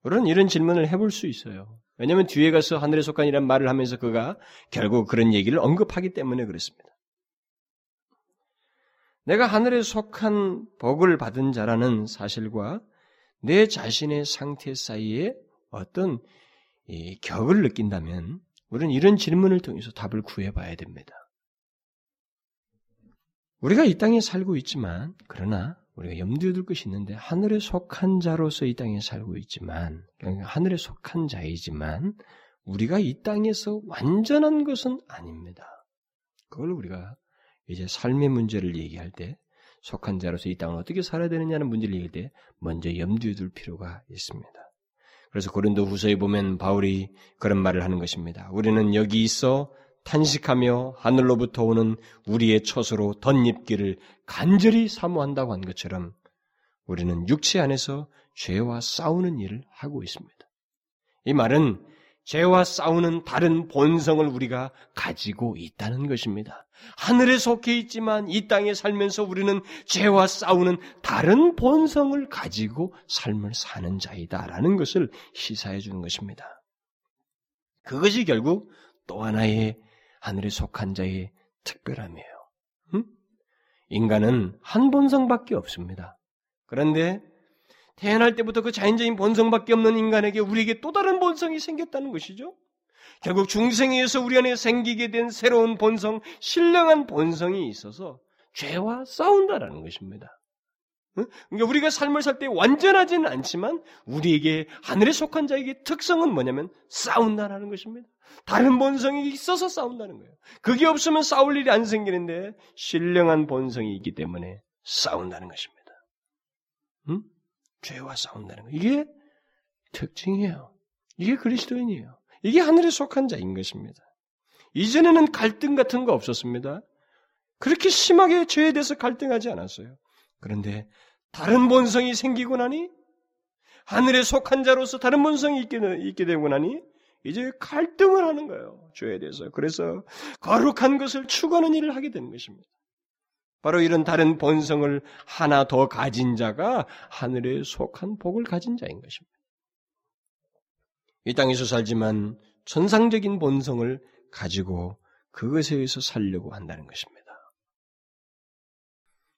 그런 이런 질문을 해볼 수 있어요. 왜냐하면 뒤에 가서 하늘에 속한이란 말을 하면서 그가 결국 그런 얘기를 언급하기 때문에 그렇습니다. 내가 하늘에 속한 복을 받은 자라는 사실과 내 자신의 상태 사이에 어떤 격을 느낀다면 우리는 이런 질문을 통해서 답을 구해봐야 됩니다. 우리가 이 땅에 살고 있지만 그러나 우리가 염두에 둘 것이 있는데 하늘에 속한 자로서 이 땅에 살고 있지만 하늘에 속한 자이지만 우리가 이 땅에서 완전한 것은 아닙니다. 그걸 우리가 이제 삶의 문제를 얘기할 때 속한 자로서 이 땅을 어떻게 살아야 되느냐는 문제를 얘기할 때 먼저 염두에 둘 필요가 있습니다. 그래서 고린도 후서에 보면 바울이 그런 말을 하는 것입니다. 우리는 여기 있어 탄식하며 하늘로부터 오는 우리의 처소로 덧입기를 간절히 사모한다고 한 것처럼 우리는 육체 안에서 죄와 싸우는 일을 하고 있습니다. 이 말은 죄와 싸우는 다른 본성을 우리가 가지고 있다는 것입니다. 하늘에 속해 있지만 이 땅에 살면서 우리는 죄와 싸우는 다른 본성을 가지고 삶을 사는 자이다라는 것을 시사해 주는 것입니다. 그것이 결국 또 하나의 하늘에 속한 자의 특별함이에요. 음? 인간은 한 본성밖에 없습니다. 그런데 태어날 때부터 그 자연적인 본성밖에 없는 인간에게 우리에게 또 다른 본성이 생겼다는 것이죠. 결국 중생에 서 우리 안에 생기게 된 새로운 본성, 신령한 본성이 있어서 죄와 싸운다라는 것입니다. 그러니까 우리가 삶을 살 때 완전하지는 않지만 우리에게 하늘에 속한 자에게 특성은 뭐냐면 싸운다라는 것입니다. 다른 본성이 있어서 싸운다는 거예요. 그게 없으면 싸울 일이 안 생기는데 신령한 본성이 있기 때문에 싸운다는 것입니다. 응? 죄와 싸운다는 거. 이게 특징이에요. 이게 그리스도인이에요. 이게 하늘에 속한 자인 것입니다. 이전에는 갈등 같은 거 없었습니다. 그렇게 심하게 죄에 대해서 갈등하지 않았어요. 그런데 다른 본성이 생기고 나니 하늘에 속한 자로서 다른 본성이 있게, 있게 되고 나니 이제 갈등을 하는 거예요. 죄에 대해서. 그래서 거룩한 것을 추구하는 일을 하게 되는 것입니다. 바로 이런 다른 본성을 하나 더 가진 자가 하늘에 속한 복을 가진 자인 것입니다. 이 땅에서 살지만 천상적인 본성을 가지고 그것에 의해서 살려고 한다는 것입니다.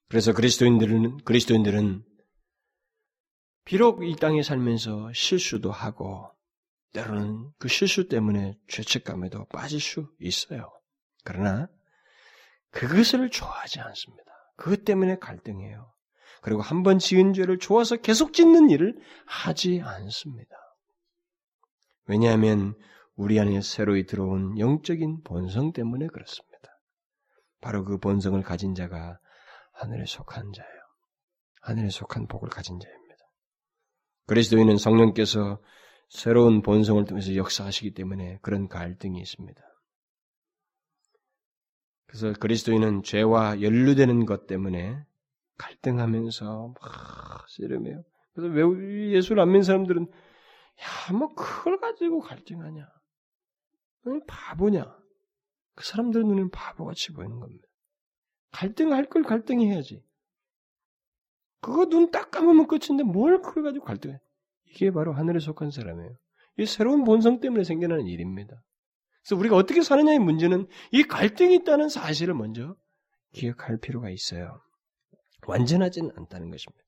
그래서 그리스도인들은 그리스도인들은 비록 이 땅에 살면서 실수도 하고 때로는 그 실수 때문에 죄책감에도 빠질 수 있어요. 그러나 그것을 좋아하지 않습니다. 그것 때문에 갈등해요. 그리고 한 번 지은 죄를 좋아서 계속 짓는 일을 하지 않습니다. 왜냐하면 우리 안에 새로이 들어온 영적인 본성 때문에 그렇습니다. 바로 그 본성을 가진 자가 하늘에 속한 자예요. 하늘에 속한 복을 가진 자입니다. 그리스도인은 성령께서 새로운 본성을 통해서 역사하시기 때문에 그런 갈등이 있습니다. 그래서 그리스도인은 죄와 연루되는 것 때문에 갈등하면서 막 씨름해요. 그래서 왜 예수를 안 믿는 사람들은 야, 뭐 그걸 가지고 갈등하냐? 바보냐? 그 사람들 눈에는 바보같이 보이는 겁니다. 갈등할 걸 갈등해야지. 그거 눈 딱 감으면 끝인데 뭘 그걸 가지고 갈등해? 이게 바로 하늘에 속한 사람이에요. 이 새로운 본성 때문에 생겨나는 일입니다. 그래서 우리가 어떻게 사느냐의 문제는 이 갈등이 있다는 사실을 먼저 기억할 필요가 있어요. 완전하지는 않다는 것입니다.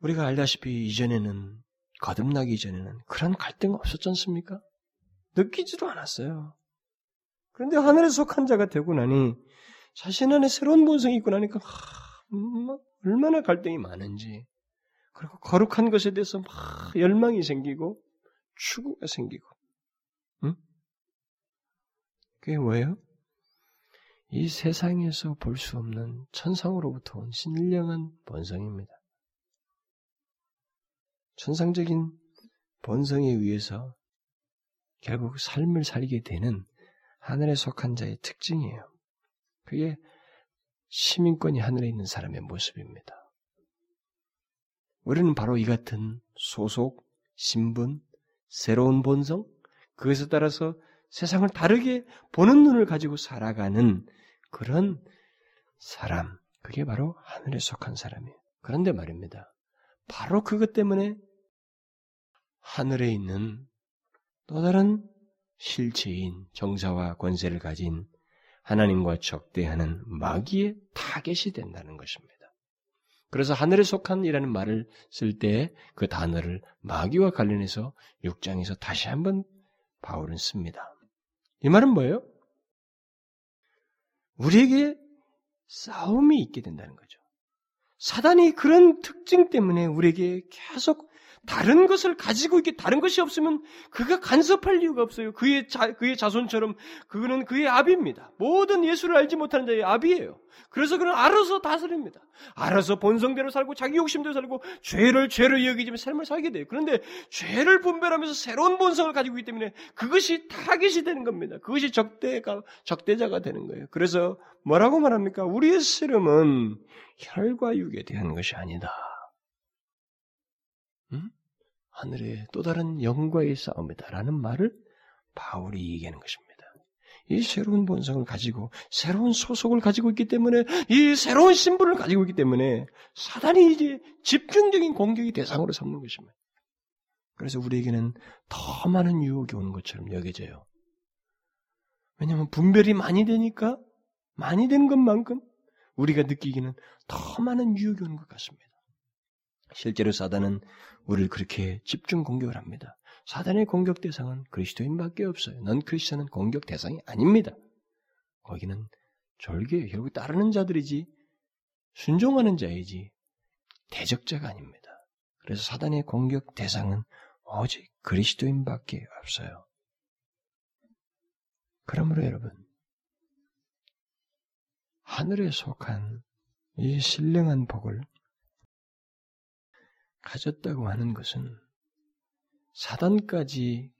우리가 알다시피 이전에는 거듭나기 이전에는 그런 갈등 없었지 않습니까? 느끼지도 않았어요. 그런데 하늘에 속한 자가 되고 나니 자신 안에 새로운 본성이 있고 나니까 하, 음, 얼마나 갈등이 많은지 그리고 거룩한 것에 대해서 막 열망이 생기고 추구가 생기고 응? 그게 뭐예요? 이 세상에서 볼 수 없는 천상으로부터 온 신령한 본성입니다. 천상적인 본성에 의해서 결국 삶을 살게 되는 하늘에 속한 자의 특징이에요. 그게 시민권이 하늘에 있는 사람의 모습입니다. 우리는 바로 이 같은 소속, 신분, 새로운 본성, 그것에 따라서 세상을 다르게 보는 눈을 가지고 살아가는 그런 사람, 그게 바로 하늘에 속한 사람이에요. 그런데 말입니다. 바로 그것 때문에 하늘에 있는 또 다른 실체인 정사와 권세를 가진 하나님과 적대하는 마귀의 타겟이 된다는 것입니다. 그래서 하늘에 속한이라는 말을 쓸 때 그 단어를 마귀와 관련해서 6장에서 다시 한번 바울은 씁니다. 이 말은 뭐예요? 우리에게 싸움이 있게 된다는 거죠. 사단이 그런 특징 때문에 우리에게 계속 다른 것을 가지고 있게 다른 것이 없으면 그가 간섭할 이유가 없어요. 그의 자, 그의 자손처럼 그는 그의 아비입니다. 모든 예수를 알지 못하는 자의 아비예요. 그래서 그는 알아서 다스립니다. 알아서 본성대로 살고 자기 욕심대로 살고 죄를 죄로 여기지만 삶을 살게 돼요. 그런데 죄를 분별하면서 새로운 본성을 가지고 있기 때문에 그것이 타겟이 되는 겁니다. 그것이 적대가 적대자가 되는 거예요. 그래서 뭐라고 말합니까? 우리의 씨름은 혈과 육에 대한 것이 아니다. 음? 하늘의 또 다른 영과의 싸움이다라는 말을 바울이 얘기하는 것입니다. 이 새로운 본성을 가지고 새로운 소속을 가지고 있기 때문에 이 새로운 신분을 가지고 있기 때문에 사단이 이제 집중적인 공격의 대상으로 삼는 것입니다. 그래서 우리에게는 더 많은 유혹이 오는 것처럼 여겨져요. 왜냐하면 분별이 많이 되니까 많이 되는 것만큼 우리가 느끼기는 더 많은 유혹이 오는 것 같습니다. 실제로 사단은 우리를 그렇게 집중 공격을 합니다. 사단의 공격 대상은 그리스도인밖에 없어요. 넌 크리스천은 공격 대상이 아닙니다. 거기는 절개 결국 따르는 자들이지 순종하는 자이지 대적자가 아닙니다. 그래서 사단의 공격 대상은 오직 그리스도인밖에 없어요. 그러므로 여러분 하늘에 속한 이 신령한 복을 가졌다고 하는 것은 사단까지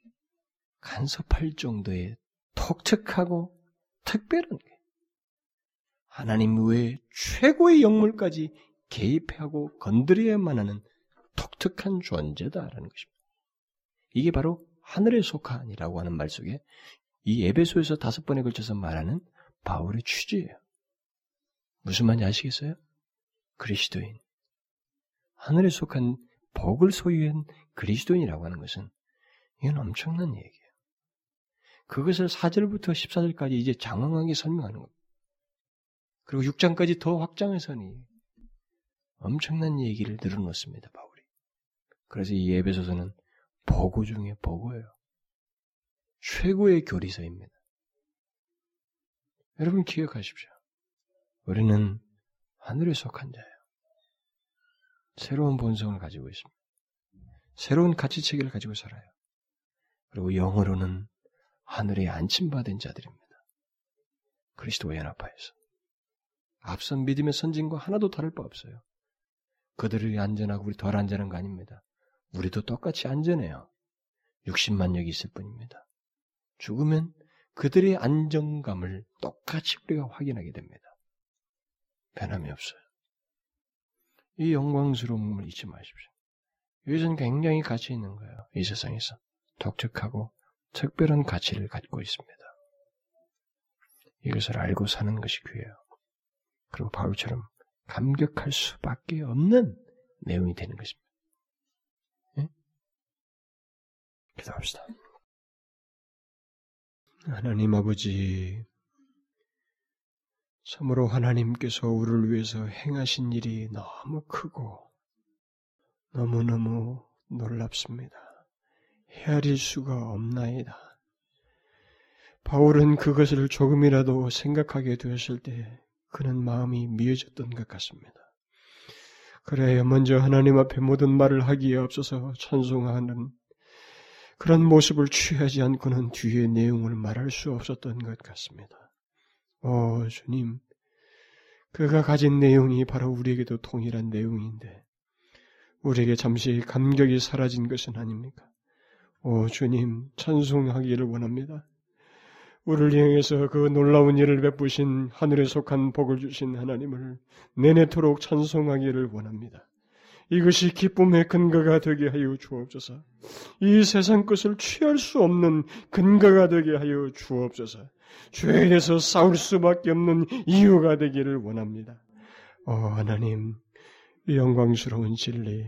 간섭할 정도의 독특하고 특별한 게 하나님 외에 최고의 영물까지 개입하고 건드려야만 하는 독특한 존재다라는 것입니다. 이게 바로 하늘에 속한이라고 하는 말 속에 이 에베소에서 다섯 번에 걸쳐서 말하는 바울의 취지예요. 무슨 말인지 아시겠어요? 그리스도인. 하늘에 속한 복을 소유한 그리스도인이라고 하는 것은 이건 엄청난 얘기예요. 그것을 4절부터 14절까지 이제 장황하게 설명하는 겁니다. 그리고 6장까지 더 확장해서니 엄청난 얘기를 늘어놓습니다, 바울이. 그래서 이 예배소서는 보고 중에 보고예요. 최고의 교리서입니다. 여러분 기억하십시오. 우리는 하늘에 속한 자예요. 새로운 본성을 가지고 있습니다. 새로운 가치 체계를 가지고 살아요. 그리고 영어로는 하늘에 안침받은 자들입니다. 그리스도와 연합하여서. 앞선 믿음의 선진과 하나도 다를 바 없어요. 그들이 안전하고 우리 덜 안전한 거 아닙니다. 우리도 똑같이 안전해요. 60만력이 있을 뿐입니다. 죽으면 그들의 안정감을 똑같이 우리가 확인하게 됩니다. 변함이 없어요. 이 영광스러움을 잊지 마십시오. 이것은 굉장히 가치 있는 거예요. 이 세상에서. 독특하고 특별한 가치를 갖고 있습니다. 이것을 알고 사는 것이 귀해요. 그리고 바울처럼 감격할 수밖에 없는 내용이 되는 것입니다. 예? 기도합시다. 하나님 아버지, 참으로 하나님께서 우리를 위해서 행하신 일이 너무 크고 너무너무 놀랍습니다. 헤아릴 수가 없나이다. 바울은 그것을 조금이라도 생각하게 되었을 때 그는 마음이 미어졌던 것 같습니다. 그래 먼저 하나님 앞에 모든 말을 하기에 앞서서 찬송하는 그런 모습을 취하지 않고는 뒤의 내용을 말할 수 없었던 것 같습니다. 오 주님, 그가 가진 내용이 바로 우리에게도 동일한 내용인데 우리에게 잠시 감격이 사라진 것은 아닙니까? 오 주님, 찬송하기를 원합니다. 우리를 향해서 그 놀라운 일을 베푸신 하늘에 속한 복을 주신 하나님을 내내토록 찬송하기를 원합니다. 이것이 기쁨의 근거가 되게 하여 주옵소서. 이 세상 것을 취할 수 없는 근거가 되게 하여 주옵소서. 죄에 대해서 싸울 수밖에 없는 이유가 되기를 원합니다. 어, 하나님, 영광스러운 진리,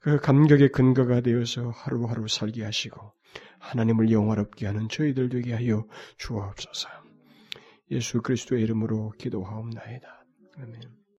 그 감격의 근거가 되어서 하루하루 살게 하시고, 하나님을 영화롭게 하는 저희들 되게 하여 주옵소서. 예수 그리스도의 이름으로 기도하옵나이다. 아멘.